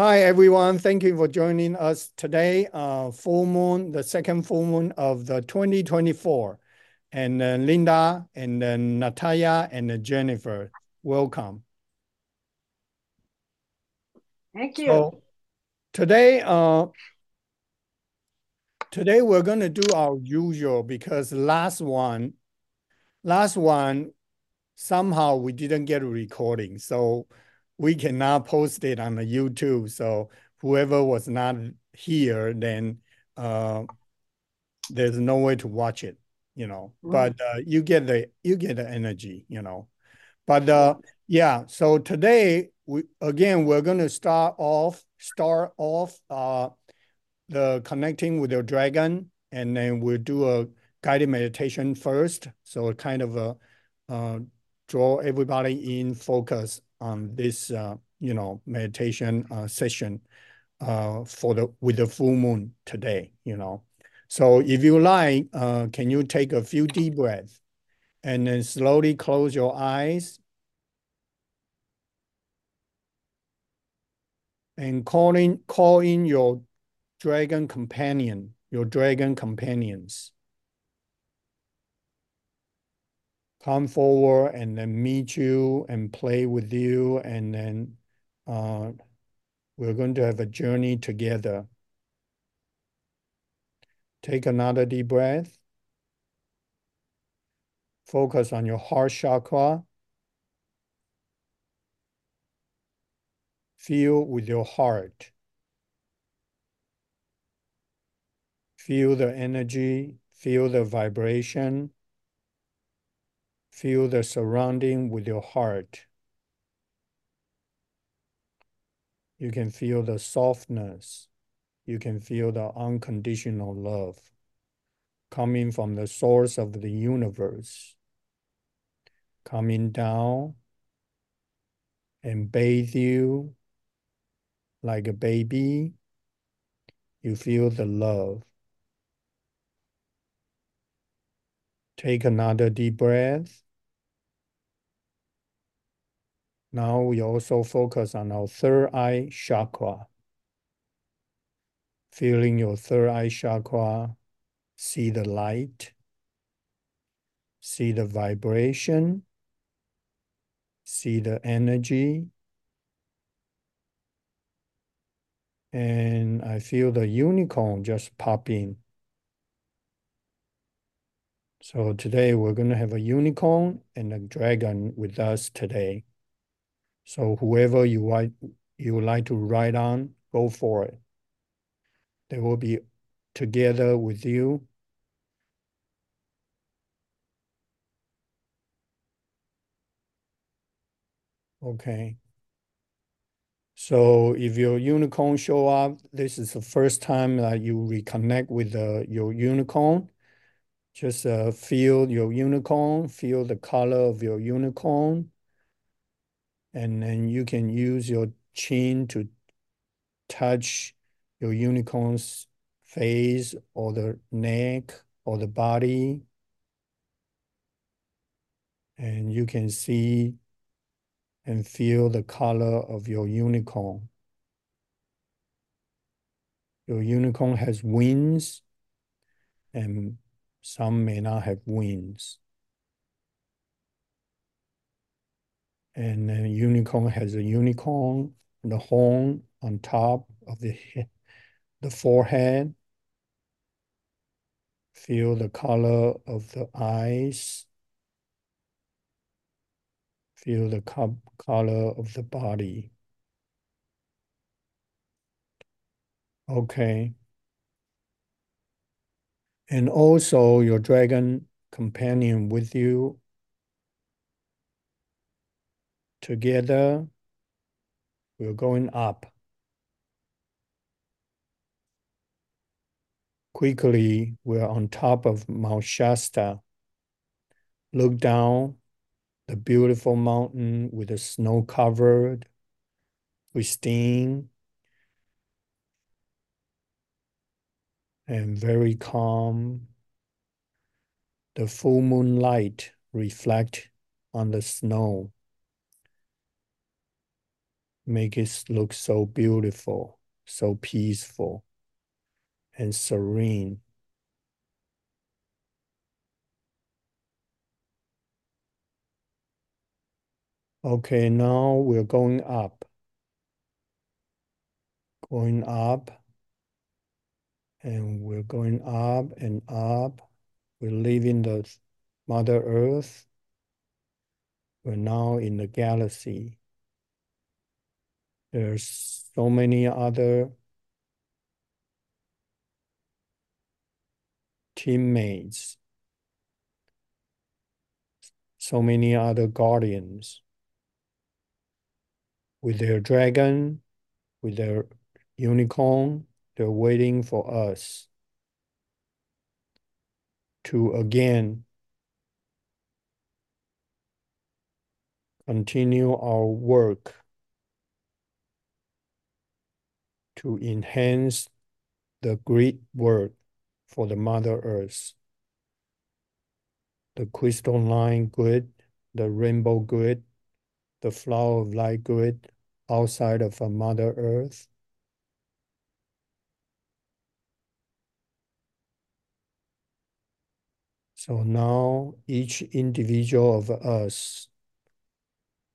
Hi, everyone. Thank you for joining us today. Uh, full moon, the second full moon of the 2024. And then Linda, and then Natalia, and Jennifer, welcome. Thank you. So today, uh, today we're gonna do our usual because last one, last one, somehow we didn't get a recording, so we cannot post it on the YouTube. So whoever was not here, then uh, there's no way to watch it, you know. Right. But uh, you get the you get the energy, you know. But uh, yeah, so today we again we're gonna start off start off the connecting with your dragon, and then we'll do a guided meditation first. So kind of draw everybody in focus on this, uh, you know, meditation uh, session uh, for the with the full moon today, you know. So if you like, can you take a few deep breaths, and then slowly close your eyes. And call in, call in your dragon companion, your dragon companions. Come forward and then meet you and play with you, and then uh, we're going to have a journey together. Take another deep breath. Focus on your heart chakra. Feel with your heart. Feel the energy, feel the vibration. Feel the surrounding with your heart. You can feel the softness. You can feel the unconditional love coming from the source of the universe, coming down and bathe you like a baby. You feel the love. Take another deep breath. Now we also focus on our third eye chakra. Feeling your third eye chakra, see the light, see the vibration, see the energy. And I feel the unicorn just pop in. So today we're gonna have a unicorn and a dragon with us today. So whoever you like, you like to ride on, go for it. They will be together with you. Okay. So if your unicorn show up, this is the first time that you reconnect with your unicorn. Just uh, feel your unicorn, feel the color of your unicorn. And then you can use your chin to touch your unicorn's face or the neck or the body. And you can see and feel the color of your unicorn. Your unicorn has wings, and some may not have wings. And the unicorn has a unicorn, the horn on top of the the forehead. Feel the color of the eyes. Feel the color of the body. Okay. And also your dragon companion with you. Together, we're going up. Quickly, we're on top of Mount Shasta. Look down the beautiful mountain with the snow covered, pristine, and very calm. The full moonlight reflect on the snow, make it look so beautiful, so peaceful and serene. Okay, now we're going up. Going up. And we're going up and up. We're leaving the Mother Earth. We're now in the galaxy. There's so many other teammates, so many other guardians. With their dragon, with their unicorn, they're waiting for us to again continue our work to enhance the great work for the Mother Earth. The crystalline grid, the rainbow grid, the flower of light grid outside of a Mother Earth. So now each individual of us,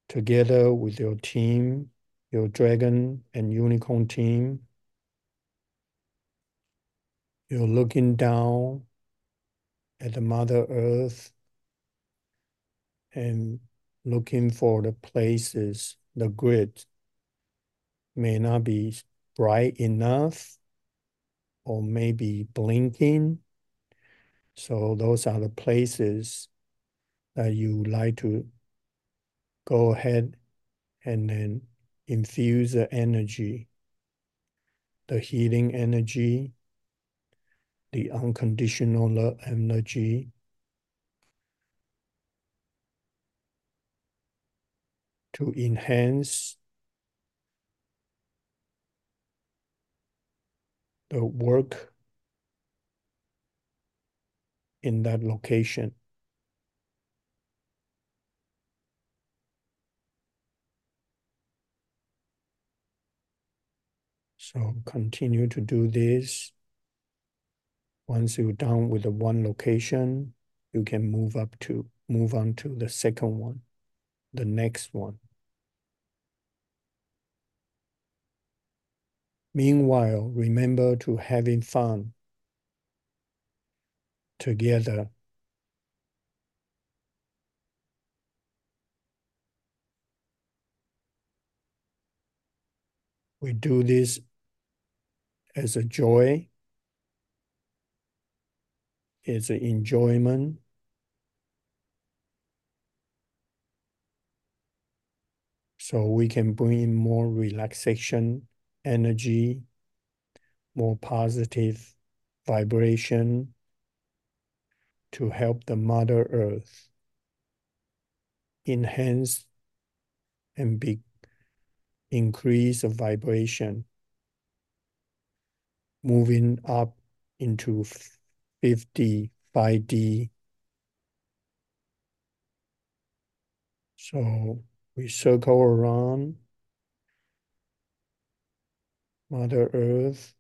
together with your team, your dragon and unicorn team, you're looking down at the Mother Earth and looking for the places, the grid may not be bright enough or maybe blinking. So those are the places that you like to go ahead and then infuse the energy, the healing energy, the unconditional love energy, to enhance the work in that location. So continue to do this. Once you're done with the one location, you can move up to move on to the second one, the next one. Meanwhile, remember to having fun together. We do this as a joy, as an enjoyment. So we can bring in more relaxation energy, more positive vibration to help the Mother Earth enhance and be increase the vibration, moving up into 50 5D. So we circle around Mother Earth,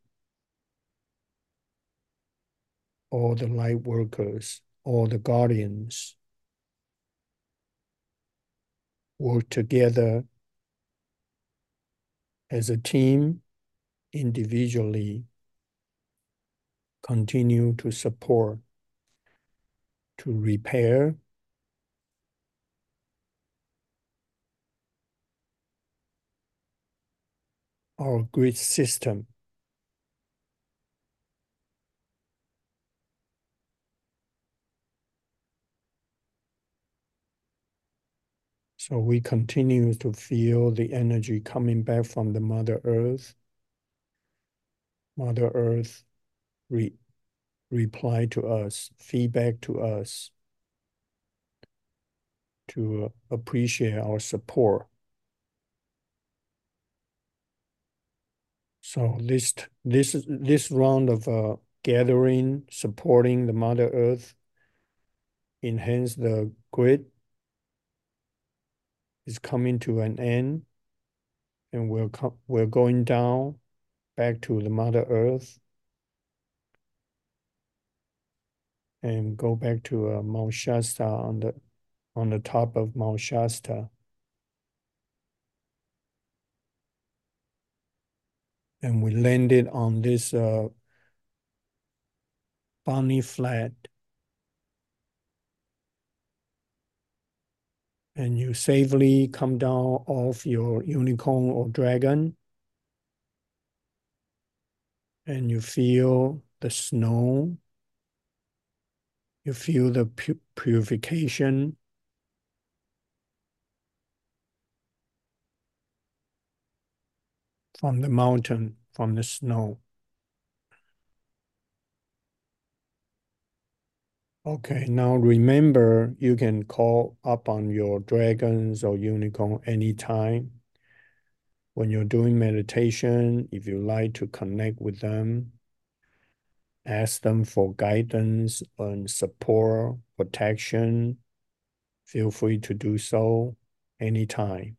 all the light workers, all the guardians work together as a team, individually, continue to support, to repair, our grid system. So we continue to feel the energy coming back from the Mother Earth. Mother Earth re reply to us, feedback to us, to appreciate our support. So this this this round of uh, gathering, supporting the Mother Earth, enhance the grid is coming to an end, and we're we're going down back to the Mother Earth and go back to uh, Mount Shasta on the on the top of Mount Shasta. And we landed on this uh, Flat. And you safely come down off your unicorn or dragon. And you feel the snow. You feel the pu purification from the mountain, from the snow. Okay, now remember you can call up on your dragons or unicorn anytime. When you're doing meditation, if you like to connect with them, ask them for guidance and support, protection, feel free to do so anytime.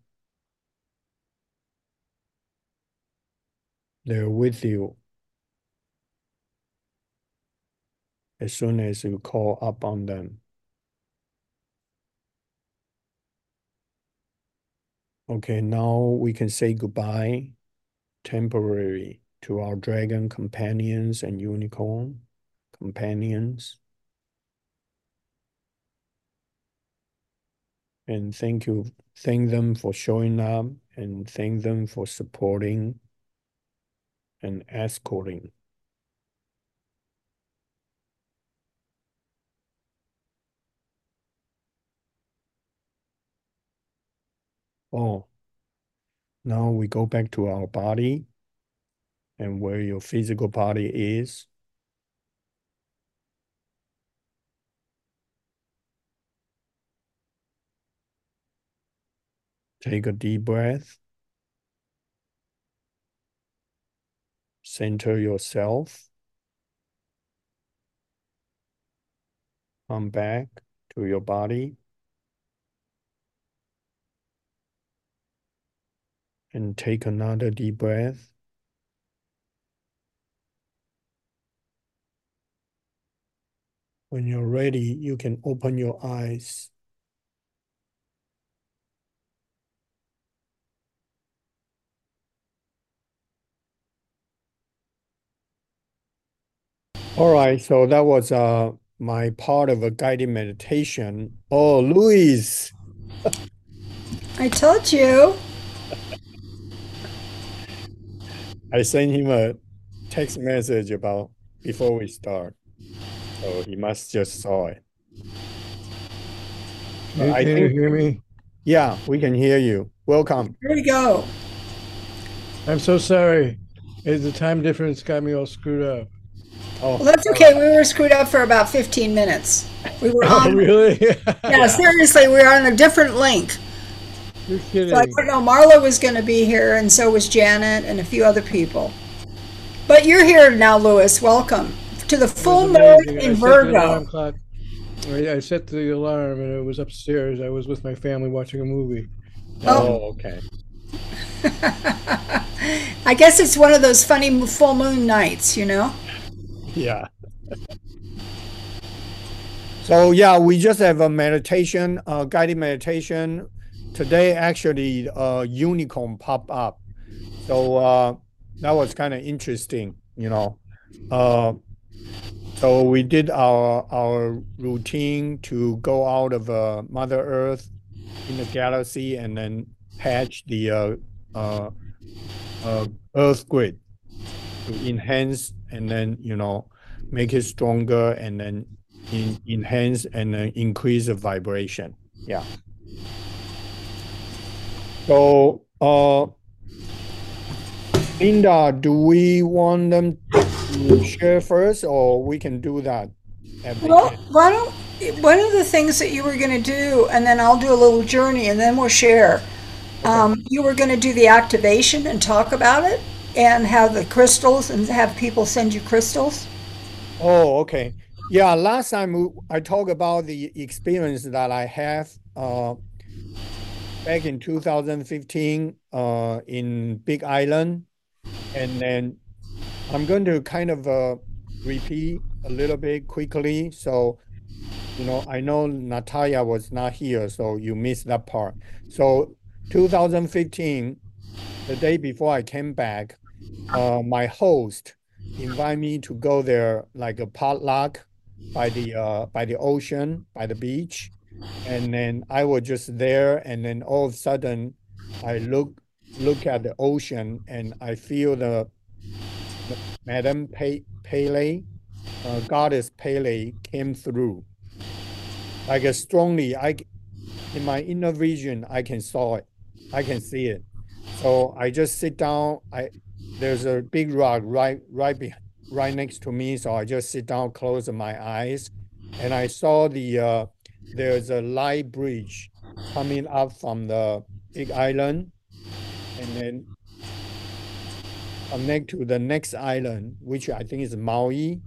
They're with you as soon as you call up on them. Okay, now we can say goodbye temporary to our dragon companions and unicorn companions. And thank you, thank them for showing up and thank them for supporting and escorting. Oh, now we go back to our body and where your physical body is. Take a deep breath. Center yourself. Come back to your body. And take another deep breath. When you're ready, you can open your eyes. All right, so that was uh my part of a guided meditation. Oh, Luis. I told you. I sent him a text message about before we start. So he must just saw it. Can, I can you hear me? Yeah, we can hear you. Welcome. Here we go. I'm so sorry. The time difference got me all screwed up. Oh, well, that's okay. We were screwed up for about 15 minutes. We were oh, on. really? yeah, seriously, we were on a different link. You're kidding. So I don't know. Marla was going to be here, and so was Janet and a few other people. But you're here now, Lewis. Welcome to the full moon in Virgo. I set the alarm and it was upstairs. I was with my family watching a movie. Oh, oh okay. I guess it's one of those funny full moon nights, you know? Yeah. So yeah, we just have a meditation, uh, guided meditation. Today, actually, uh, unicorn pop up. So uh, that was kind of interesting, you know. Uh, so we did our our routine to go out of uh, Mother Earth in the galaxy and then patch the uh, uh, uh, Earth grid to enhance and then you know make it stronger and then in, enhance and then increase the vibration. Yeah. So, uh, Linda, do we want them to share first, or we can do that? Well, why don't one of the things that you were going to do, and then I'll do a little journey, and then we'll share. Okay. Um, you were going to do the activation and talk about it, and have the crystals, and have people send you crystals. Oh, okay. Yeah, last time I talked about the experience that I have uh, back in 2015 uh, in Big Island, and then I'm going to kind of uh, repeat a little bit quickly. So, you know, I know Natalia was not here, so you missed that part. So, 2015, the day before I came back, uh, my host invited me to go there like a potluck by the uh, by the ocean, by the beach, and then I was just there, and then all of a sudden, I look look at the ocean, and I feel the, the Madame Pe- Pele, uh, goddess Pele, came through. Like strongly, I in my inner vision, I can saw it, I can see it. So I just sit down. I there's a big rock right right behind right next to me. So I just sit down, close my eyes, and I saw the uh, there's a light bridge coming up from the big island, and then connect to the next island, which I think is Maui,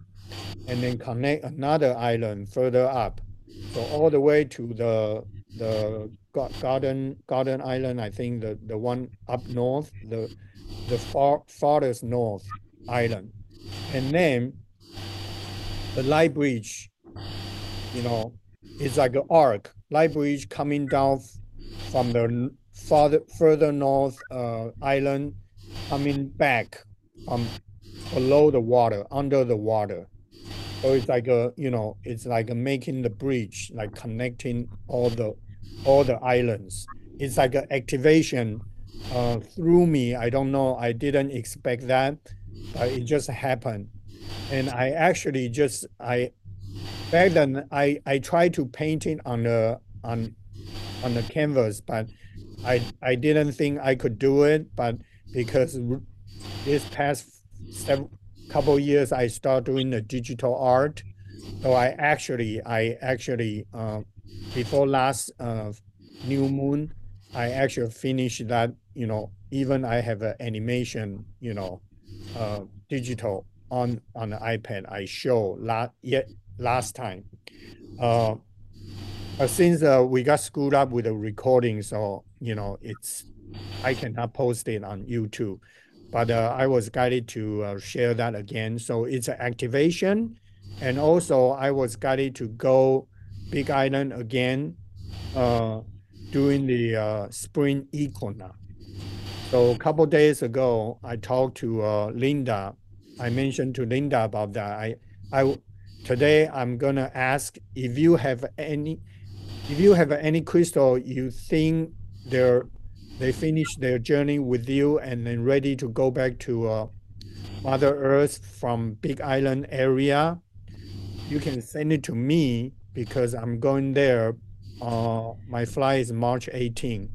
and then connect another island further up. So all the way to the the Garden Garden Island, I think the the one up north, the the far farthest north island and then the light bridge, you know, is like an arc. Light bridge coming down from the farther further north uh, island, coming back from below the water, under the water. So it's like a, you know, it's like making the bridge, like connecting all the all the islands. It's like an activation uh, through me. I don't know. I didn't expect that uh, it just happened. And I actually just I back then I I tried to paint it on the on on the canvas, but I I didn't think I could do it. But because this past several couple years I started doing the digital art, so I actually I actually uh, before last uh, new moon, I actually finished that. You know, even I have an animation. You know, uh, digital on on the iPad I show last yet last time. Uh, but since uh, we got screwed up with the recording, so you know it's I cannot post it on YouTube. But uh, I was guided to uh, share that again. So it's an activation, and also I was guided to go Big Island again uh, during the uh, spring equinox. So a couple days ago, I talked to uh, Linda. I mentioned to Linda about that. I, I, today I'm gonna ask if you have any, if you have any crystal you think they're, they finish their journey with you and then ready to go back to uh, Mother Earth from Big Island area, you can send it to me because I'm going there. Uh, my flight is March 18.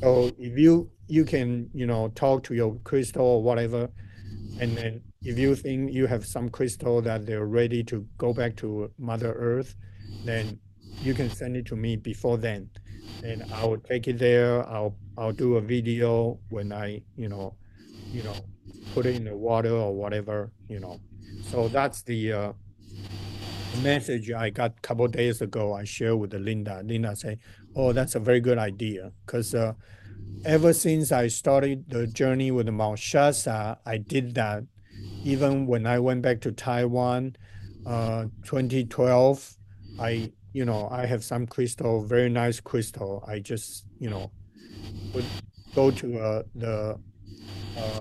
So if you you can you know talk to your crystal or whatever and then if you think you have some crystal that they're ready to go back to mother earth then you can send it to me before then and i will take it there i'll i'll do a video when i you know you know put it in the water or whatever you know so that's the uh, message i got a couple days ago i shared with linda linda said oh that's a very good idea because uh, ever since I started the journey with Mount Shasta, I did that. Even when I went back to Taiwan, uh, 2012, I you know I have some crystal, very nice crystal. I just you know would go to uh, the, uh,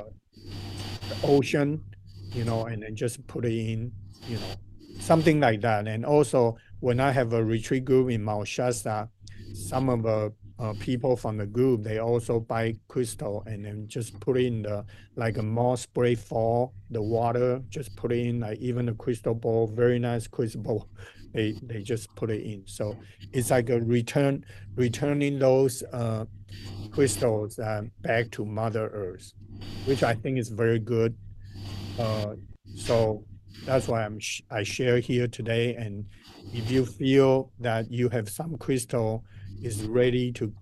ocean, you know, and then just put it in, you know, something like that. And also when I have a retreat group in Mount Shasta, some of the uh, people from the group, they also buy crystal and then just put in the like a more spray for the water, just put in like even a crystal ball, very nice crystal ball. They they just put it in. So it's like a return returning those uh, crystals uh, back to Mother Earth, which I think is very good. Uh, so that's why I'm sh I share here today. And if you feel that you have some crystal is ready to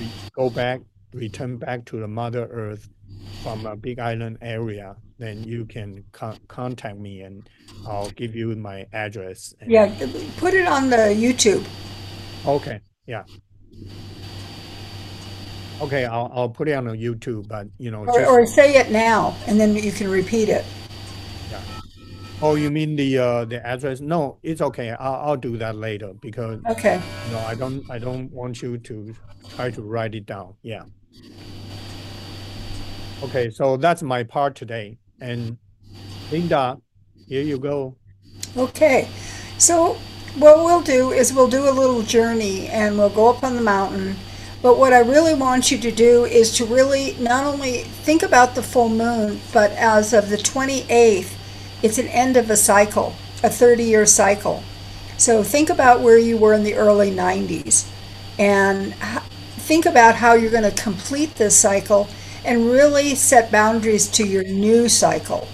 re- go back, return back to the Mother Earth from a Big Island area, then you can con- contact me and I'll give you my address. and- Yeah, put it on the YouTube. Okay, yeah. Okay, I'll, I'll put it on the YouTube, but you know, Or, just, or say it now, and then you can repeat it. yeah. Oh, you mean the uh the address? No, it's okay. I'll I'll do that later because Okay. you know I don't I don't want you to try to write it down. Yeah. Okay, so that's my part today. And Linda, here you go. Okay. So what we'll do is we'll do a little journey and we'll go up on the mountain. But what I really want you to do is to really not only think about the full moon, but as of the 28th, it's an end of a cycle, a 30 year cycle. So think about where you were in the early 90s and think about how you're going to complete this cycle and really set boundaries to your new cycle.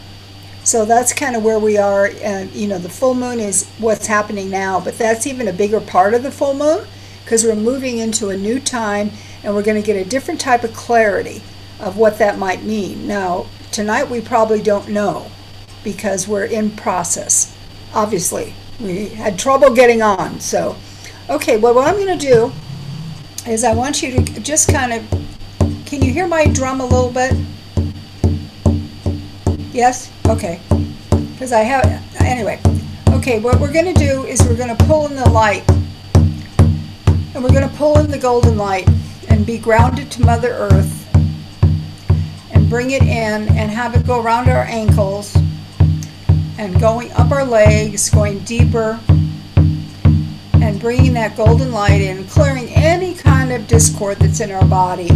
So that's kind of where we are. And, you know, the full moon is what's happening now, but that's even a bigger part of the full moon because we're moving into a new time and we're going to get a different type of clarity of what that might mean. Now, tonight we probably don't know because we're in process. Obviously, we had trouble getting on. So, okay, well, what I'm going to do is I want you to just kind of, can you hear my drum a little bit? Yes? Okay. Because I have, anyway. Okay, what we're going to do is we're going to pull in the light. And we're going to pull in the golden light and be grounded to Mother Earth and bring it in and have it go around our ankles and going up our legs, going deeper and bringing that golden light in, clearing any kind of discord that's in our body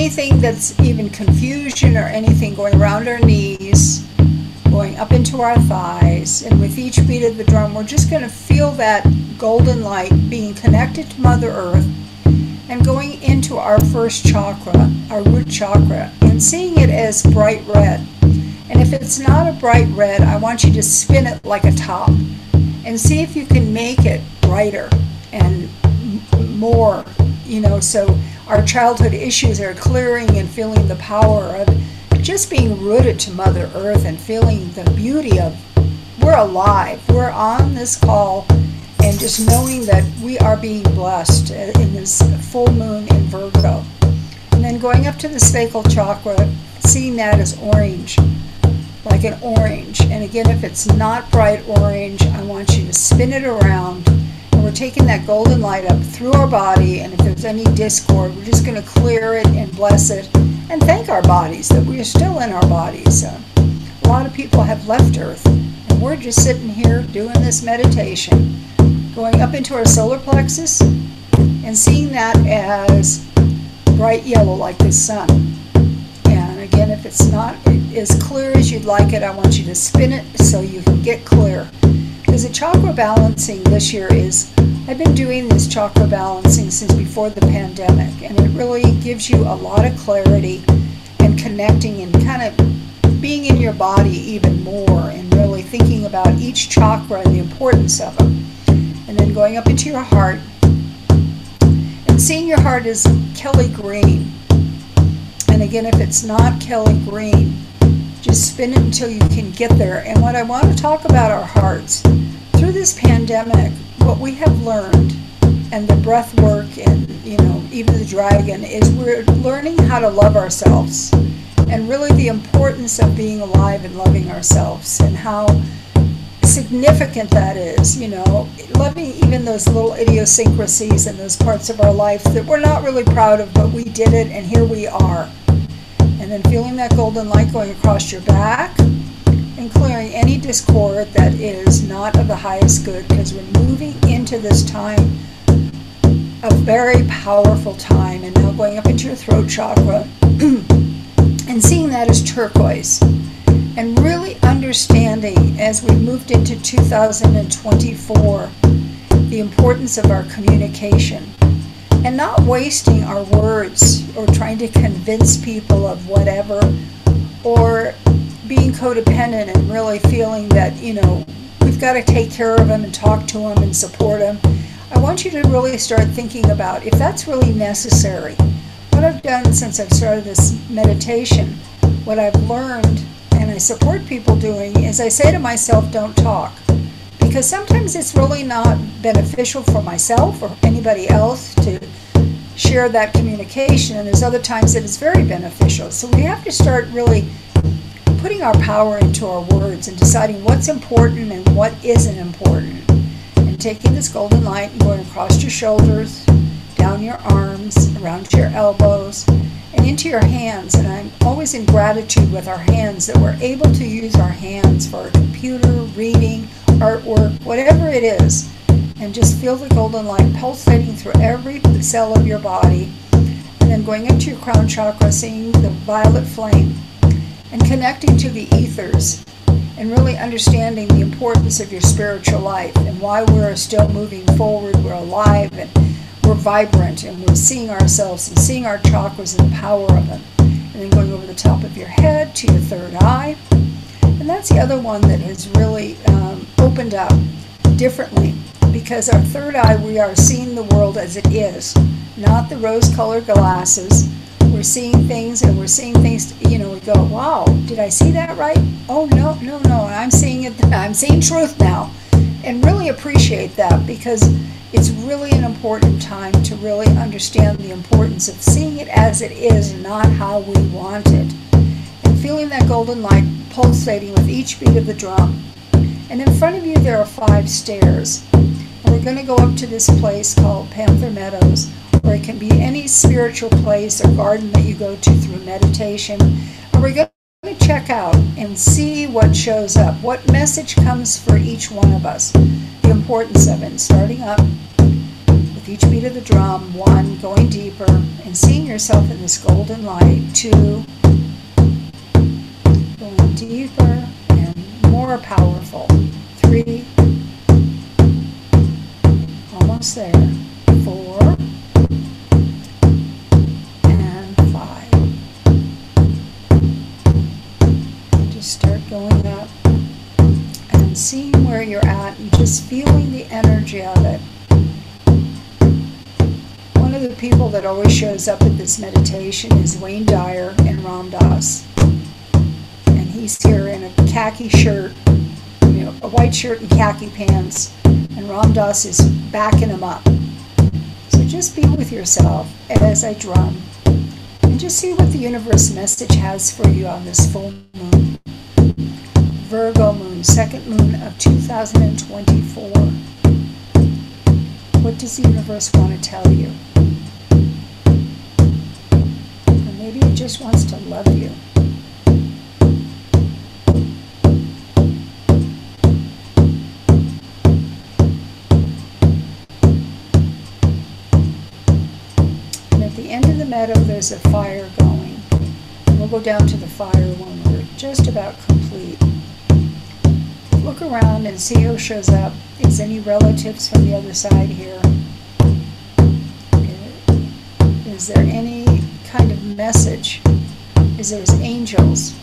anything that's even confusion or anything going around our knees, going up into our thighs. And with each beat of the drum, we're just going to feel that golden light being connected to Mother Earth and going into our first chakra, our root chakra, and seeing it as bright red. And if it's not a bright red, I want you to spin it like a top and see if you can make it brighter and more, you know, so our childhood issues are clearing and feeling the power of just being rooted to Mother Earth and feeling the beauty of we're alive, we're on this call, and just knowing that we are being blessed in this full moon in Virgo. And then going up to the sacral chakra, seeing that as orange, like an orange. And again, if it's not bright orange, I want you to spin it around we're taking that golden light up through our body. And if there's any discord, we're just going to clear it and bless it and thank our bodies that we are still in our bodies. Uh, a lot of people have left Earth, and we're just sitting here doing this meditation, going up into our solar plexus and seeing that as bright yellow like the sun. And again, if it's not as clear as you'd like it, I want you to spin it so you can get clear. Because the chakra balancing this year is, I've been doing this chakra balancing since before the pandemic, and it really gives you a lot of clarity and connecting and kind of being in your body even more and really thinking about each chakra and the importance of them. And then going up into your heart and seeing your heart as Kelly green. And again, if it's not Kelly green, just spin it until you can get there. And what I want to talk about our hearts. Through this pandemic, what we have learned and the breath work and you know even the dragon is we're learning how to love ourselves and really the importance of being alive and loving ourselves and how significant that is you know. Loving even those little idiosyncrasies and those parts of our life that we're not really proud of but we did it and here we are and then feeling that golden light going across your back and clearing any discord that is not of the highest good because we're moving into this time a very powerful time and now going up into your throat chakra and seeing that as turquoise and really understanding as we moved into 2024 the importance of our communication and not wasting our words or trying to convince people of whatever or being codependent and really feeling that you know we've got to take care of them and talk to them and support them i want you to really start thinking about if that's really necessary. What i've done since i've started this meditation what i've learned and i support people doing is i say to myself don't talk because sometimes it's really not beneficial for myself or anybody else to share that communication, and there's other times that it's very beneficial. So we have to start really putting our power into our words and deciding what's important and what isn't important. And taking this golden light and going across your shoulders, down your arms, around your elbows, and into your hands. And I'm always in gratitude with our hands that we're able to use our hands for our computer, reading, artwork, whatever it is. And just feel the golden light pulsating through every cell of your body. And then going into your crown chakra, seeing the violet flame and connecting to the ethers and really understanding the importance of your spiritual life and why we're still moving forward, we're alive and we're vibrant and we're seeing ourselves and seeing our chakras and the power of them. And then going over the top of your head to your third eye. And that's the other one that has really um, opened up differently because our third eye, we are seeing the world as it is, not the rose colored glasses we're seeing things and we're seeing things, you know, we go, wow, did I see that right? Oh, no, no, no, I'm seeing it, I'm seeing truth now. And really appreciate that because it's really an important time to really understand the importance of seeing it as it is, not how we want it. Feeling that golden light pulsating with each beat of the drum. And in front of you, there are five stairs. And we're going to go up to this place called Panther Meadows or it can be any spiritual place or garden that you go to through meditation. And we're going to check out and see what shows up, what message comes for each one of us, the importance of it. starting up with each beat of the drum, one, going deeper, and seeing yourself in this golden light, two, deeper and more powerful, three, almost there, four, and five. Just start going up and seeing where you're at and just feeling the energy of it. One of the people that always shows up at this meditation is Wayne Dyer and Ram Dass. He's here in a khaki shirt, you know, a white shirt and khaki pants, and Ram Dass is backing him up. So just be with yourself as I drum and just see what the universe message has for you on this full moon. Virgo moon, second moon of 2024. What does the universe want to tell you? Or maybe it just wants to love you. The end of the meadow, there's a fire going. And We'll go down to the fire when we're just about complete look around and see who shows up. Is any relatives from the other side here? Is there any kind of message? Is there angels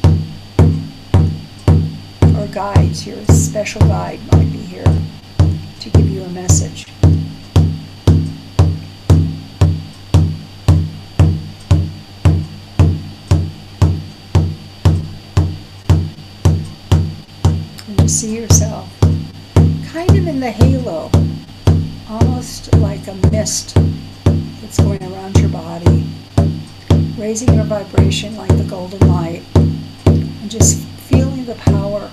or guides? Your special guide might be here to give you a message. See yourself kind of in the halo, almost like a mist that's going around your body, raising your vibration like the golden light, and just feeling the power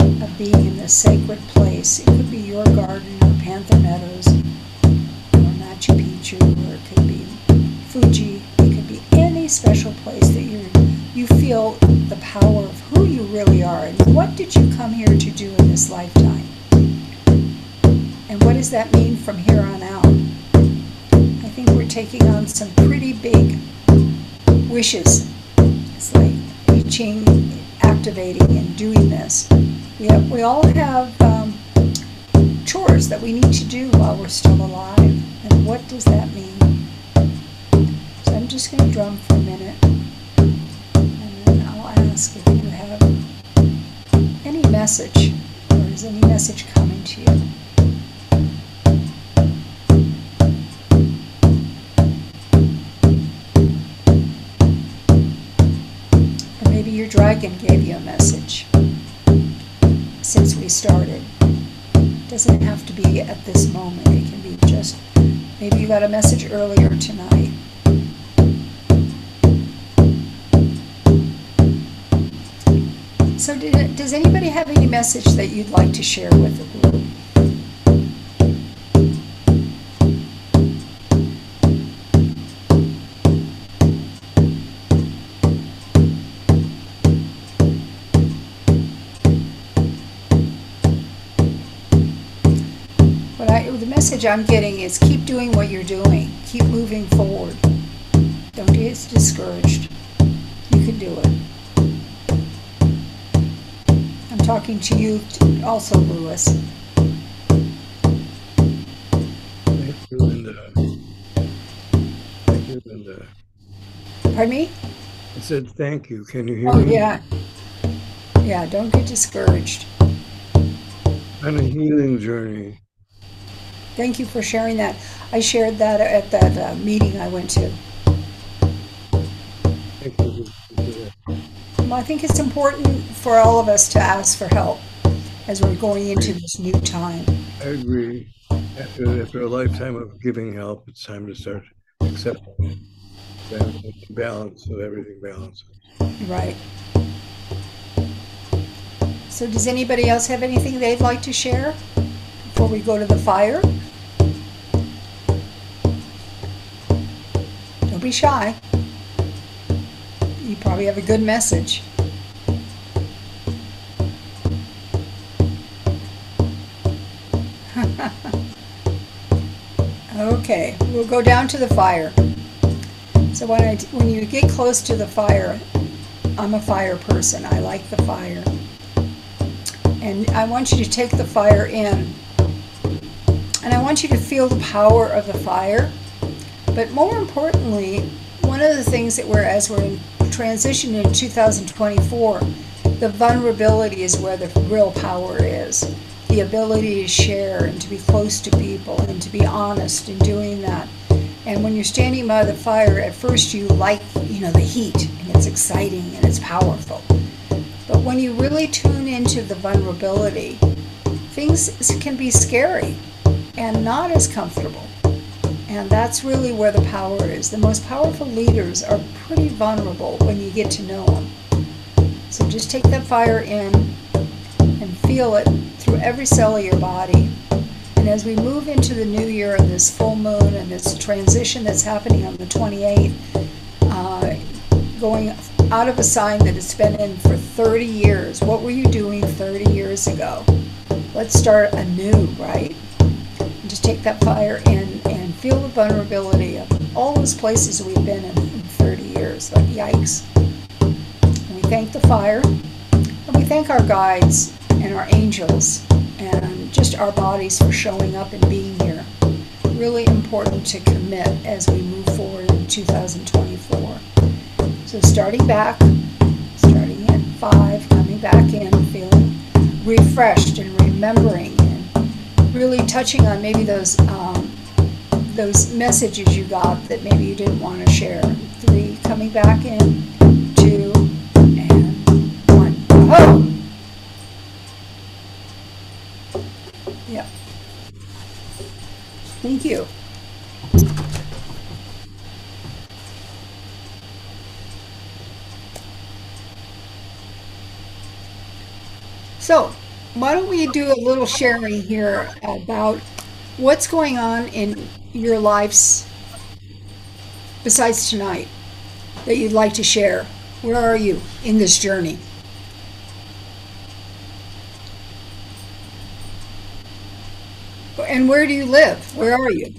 of being in this sacred place. It could be your garden or Panther Meadows or Machu Picchu, or it could be Fuji. It could be any special place that you you feel the power you really are and what did you come here to do in this lifetime? And what does that mean from here on out? I think we're taking on some pretty big wishes. It's like reaching, activating, and doing this. We, have, we all have um, chores that we need to do while we're still alive. And what does that mean? So I'm just going to drum for a minute ask if you have any message, or is any message coming to you? Or maybe your dragon gave you a message since we started. It doesn't have to be at this moment. It can be just maybe you got a message earlier tonight So, did, does anybody have any message that you'd like to share with the group? What I, the message I'm getting is keep doing what you're doing. Keep moving forward. Don't get discouraged. You can do it. I'm talking to you also, Lewis. Thank you, Linda. Thank you, Linda. Pardon me? I said thank you. Can you hear Oh, me? yeah. Yeah, don't get discouraged. On a healing journey. Thank you for sharing that. I shared that at that uh, meeting I went to. I think it's important for all of us to ask for help as we're going into this new time. I agree. After, after a lifetime of giving help, it's time to start accepting balance, so everything balances. Right. So, does anybody else have anything they'd like to share before we go to the fire? Don't be shy. You probably have a good message. okay, we'll go down to the fire. So when I when you get close to the fire, I'm a fire person. I like the fire. And I want you to take the fire in. And I want you to feel the power of the fire. But more importantly, one of the things that we're, as we're transition in 2024, the vulnerability is where the real power is. The ability to share and to be close to people and to be honest in doing that. And when you're standing by the fire, at first you like, you know, the heat and it's exciting and it's powerful. But when you really tune into the vulnerability, things can be scary and not as comfortable. And that's really where the power is. The most powerful leaders are pretty vulnerable when you get to know them. So just take that fire in and feel it through every cell of your body. And as we move into the new year and this full moon and this transition that's happening on the 28th, uh, going out of a sign that it's been in for 30 years, what were you doing 30 years ago? Let's start anew, right? And just take that fire in feel the vulnerability of all those places we've been in in 30 years. Like, yikes. And we thank the fire. And we thank our guides and our angels and just our bodies for showing up and being here. Really important to commit as we move forward in 2024. So starting back, starting at five, coming back in, feeling refreshed and remembering and really touching on maybe those um, those messages you got that maybe you didn't want to share. Three, coming back in, two, and one. Oh! Yep. Thank you. So, why don't we do a little sharing here about what's going on in your lives besides tonight that you'd like to share? Where are you in this journey? And where do you live? Where are you?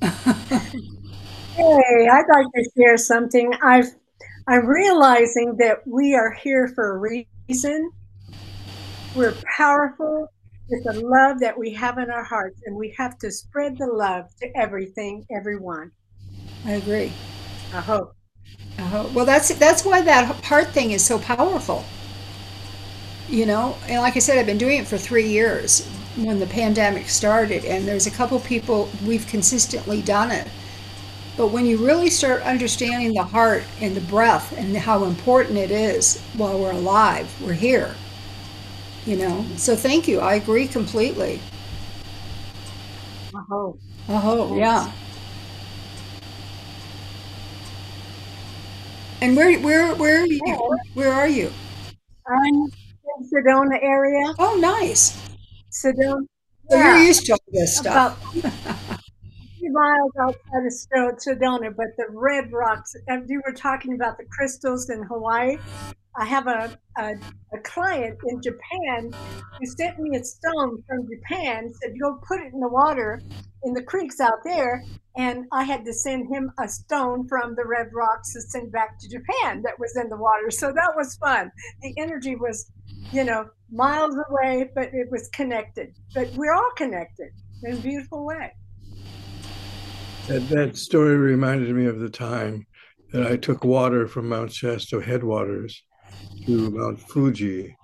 Hey, I'd like to share something. I've I'm realizing that we are here for a reason. We're powerful with the love that we have in our hearts, and we have to spread the love to everything, everyone. I agree. I hope. Uh, well, that's that's why that heart thing is so powerful. You know, and like I said, I've been doing it for three years when the pandemic started, and there's a couple people we've consistently done it. But when you really start understanding the heart and the breath and how important it is while we're alive, we're here. You know, so thank you. I agree completely. Hope. Oh, yeah. And where where where are you? Where are you? I'm in Sedona area. Oh, nice. Sedona. So Yeah. you're used to all this stuff. about miles outside of Sedona, but the red rocks, and you were talking about the crystals in Hawaii. I have a, a, a client in Japan who sent me a stone from Japan, said, Go put it in the water in the creeks out there. And I had to send him a stone from the red rocks to send back to Japan that was in the water. So that was fun. The energy was, you know, miles away, but it was connected. But we're all connected in a beautiful way. That, that story reminded me of the time that I took water from Mount Shasta headwaters to Mount Fuji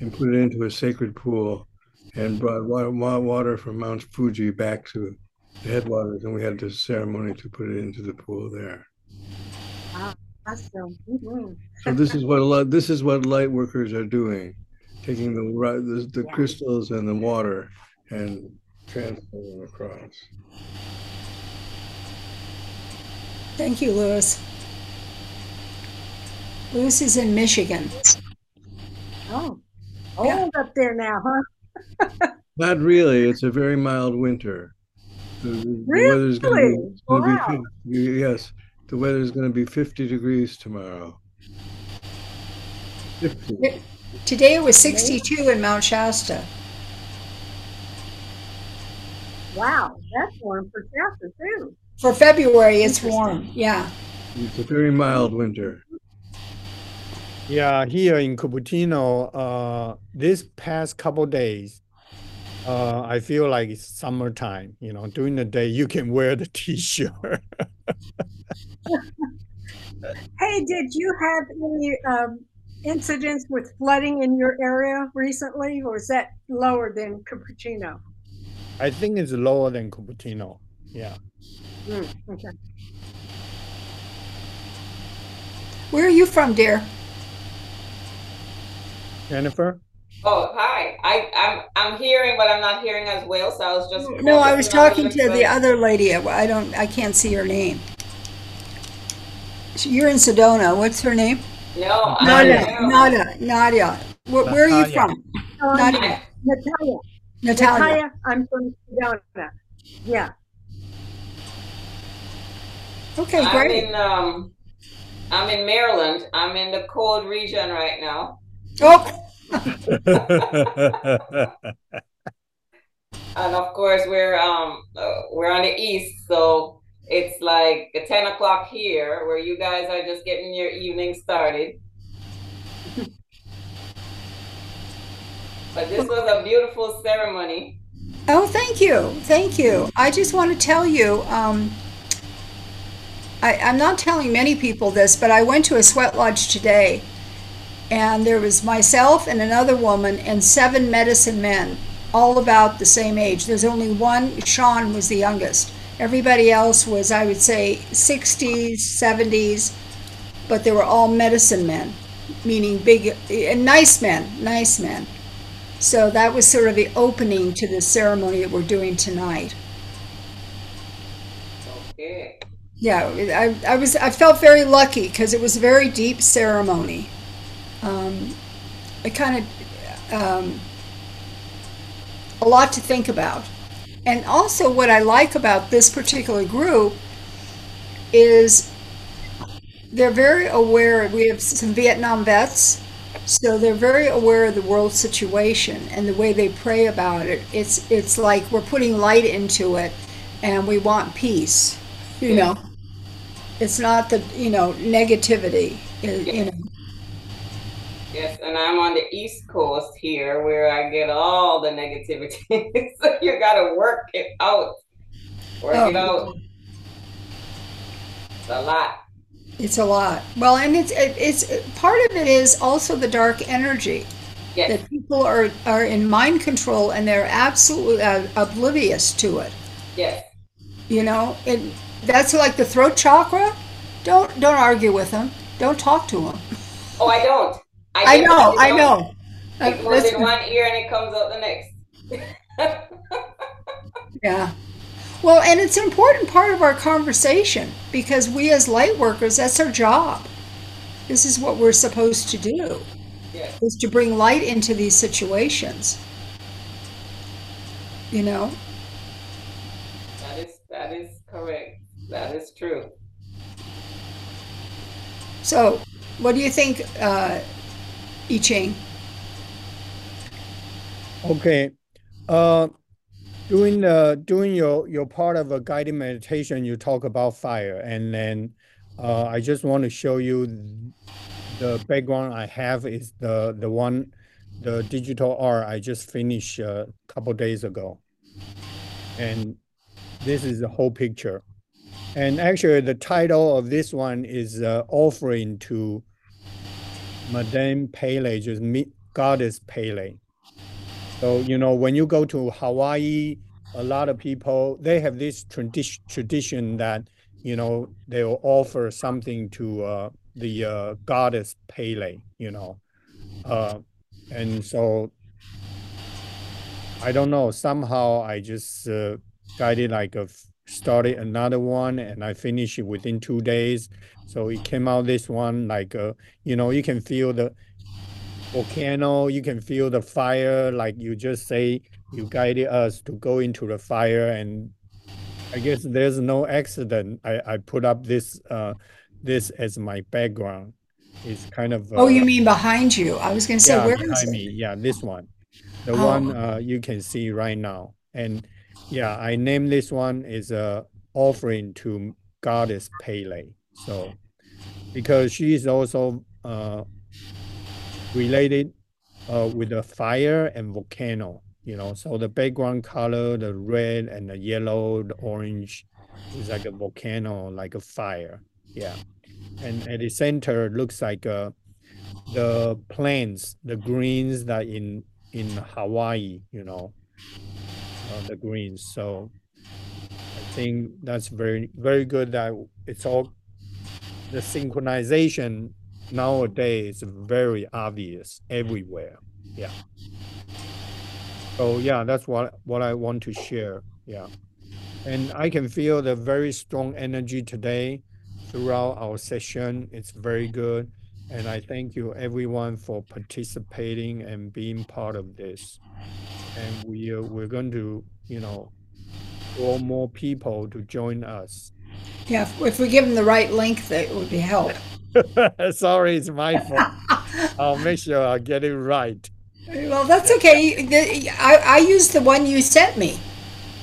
and put it into a sacred pool and brought wa- wa- water from Mount Fuji back to the headwaters. And we had this ceremony to put it into the pool there. Awesome. Mhm. So this is what a lot, this is what light workers are doing, taking the, the, the Yeah. crystals and the water and transferring them across. Thank you, Louis. Louis is in Michigan. Oh, Yeah. old up there now, huh? Not really. It's a very mild winter. The, the weather's going to Really? be, gonna Wow. be fif- yes. The weather's going to be 50 degrees tomorrow. 50. Today it was 62 in Mount Shasta. Wow, that's warm for Shasta too. For February, it's warm. Yeah. It's a very mild winter. Yeah, here in Cupertino, uh, this past couple days, uh, I feel like it's summertime. You know, during the day you can wear the t-shirt. Hey, did you have any um, incidents with flooding in your area recently, or is that lower than Cupertino? I think it's lower than Cupertino. Yeah. Mm, okay. Where are you from, dear? Jennifer? Oh, hi. I, I'm I'm hearing, but I'm not hearing as well. So I was just No, I was talking to the other lady. I don't. I can't see her name. You're in Sedona. What's her name? No, I Nadia. am. Nadia. Nadia. Where, where are you from? Um, Nadia. Natalia. Natalia. Natalia, I'm from Sedona. Yeah. Okay, I'm in um, I'm in Maryland. I'm in the cold region right now, Oh, and of course we're um uh, we're on the east, so it's like ten o'clock here, where you guys are just getting your evening started. But this was a beautiful ceremony. oh, thank you, thank you. I just want to tell you. Um, I, I'm not telling many people this, but I went to a sweat lodge today, and there was myself and another woman and seven medicine men, all about the same age. There's only one. Sean was the youngest. Everybody else was, I would say, 60s, 70s, but they were all medicine men, meaning big and nice men, nice men. So that was sort of the opening to the ceremony that we're doing tonight. Okay. Yeah, I, I was I felt very lucky because it was a very deep ceremony. Um, it kind of um, a lot to think about, and also what I like about this particular group is they're very aware. We have some Vietnam vets, so they're very aware of the world situation and the way they pray about it. It's it's like we're putting light into it, and we want peace. You know, it's not the you know negativity. uh, You know, Yes, and I'm on the East Coast here where I get all the negativity. so you gotta work it out. Work it Oh. out. It's a lot. it's a lot. Well, and it's it, it's part of it is also the dark energy Yes, that people are are in mind control and they're absolutely uh, oblivious to it. yes. You know, and that's like the throat chakra. Don't don't argue with them. Don't talk to them. Oh, I don't. I get- know, I know. It goes in one ear and it comes out the next. Yeah. Well, and it's an important part of our conversation because we as light workers, that's our job. This is what we're supposed to do, Yes. is to bring light into these situations. You know? That is that is correct. That is true. So, what do you think, uh, Yicheng? Okay. Uh, doing the doing your your part of a guided meditation, you talk about fire, and then uh, I just want to show you the background I have is the the one the digital art I just finished a couple days ago, and this is the whole picture. And actually, the title of this one is uh, offering to Madame Pele, just me, Goddess Pele. So, you know, when you go to Hawaii, a lot of people, they have this tradition, tradition that, you know, they'll offer something to uh, the uh, goddess Pele, you know. Uh, and so, I don't know, somehow I just uh, got it like a, started another one and I finished it within two days. So it came out this one, like, uh, you know, you can feel the, volcano you can feel the fire like you just say you guided us to go into the fire and i guess there's no accident i i put up this uh this as my background it's kind of Oh, uh, you mean behind you? I was going to say, yeah where is behind it? me yeah this one the Oh. one uh you can see right now and yeah i named this one is a offering to goddess pele so because she is also uh related uh, with the fire and volcano, you know. So the background color, the red and the yellow, the orange is like a volcano, like a fire. Yeah. And at the center looks like uh, the plants, the greens that in in Hawaii, you know, the greens. So I think that's very very good that it's all the synchronization nowadays is very obvious everywhere. Yeah. So yeah, that's what what I want to share. Yeah. And I can feel the very strong energy today throughout our session. It's very good. And I thank you everyone for participating and being part of this. And we uh, we're going to, you know, draw more people to join us. Yeah, if, if we give them the right link, that would be help. Sorry, it's my fault. I'll make sure I get it right. Well, that's okay. I, I used the one you sent me.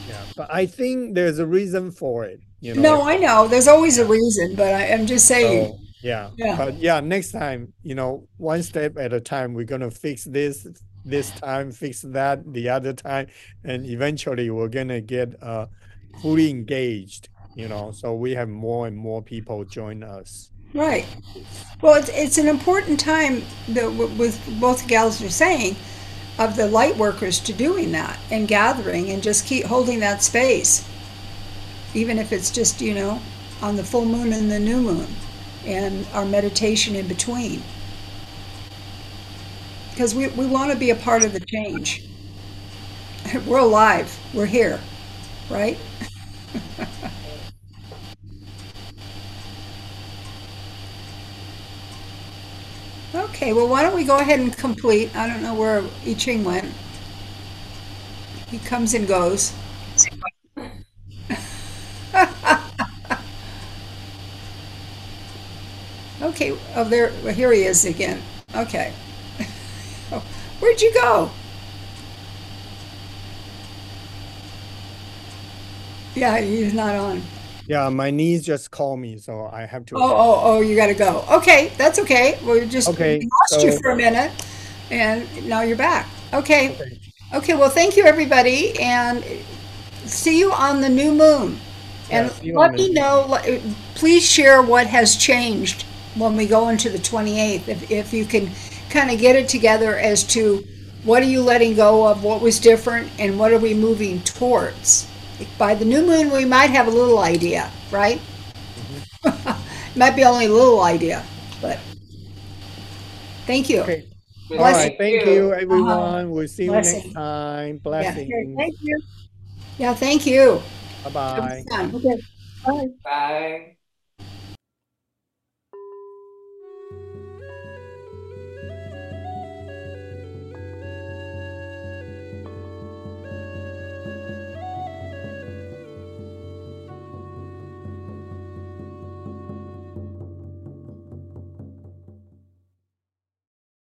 Yeah, but I think there's a reason for it. You know. No, I know. There's always a reason, but I, I'm just saying. So, yeah. Yeah. But yeah, next time, you know, one step at a time, we're gonna fix this this time, fix that the other time, and eventually we're gonna get uh fully engaged, you know, so we have more and more people join us. Right. Well, it's, it's an important time that w- with both gals are saying of the light workers to doing that and gathering and just keep holding that space, even if it's just you know on the full moon and the new moon, and our meditation in between. Because we, we want to be a part of the change. We're alive. We're here, right? Okay, well, why don't we go ahead and complete? I don't know where Yicheng went. He comes and goes. okay, oh, there, well, here he is again. Okay. Where'd you go? Yeah, he's not on. Yeah, my knees just call me, so I have to. Oh, oh, oh, you got to go. Okay, that's okay. We just Okay, we lost you for a minute, and now you're back. Okay. Okay. Okay, well, thank you, everybody, and see you on the new moon. And Yeah, let me know, please share what has changed when we go into the 28th. If, if you can kind of get it together as to what are you letting go of, what was different, and what are we moving towards. By the new moon, we might have a little idea, right? Mm-hmm. might be only a little idea, but thank you. Okay. Well, All Blessing. right. Thank you, everyone. We'll see you next time. Okay, Blessings. thank you. Yeah, thank you. Bye bye. It was fun. Okay, bye. Bye.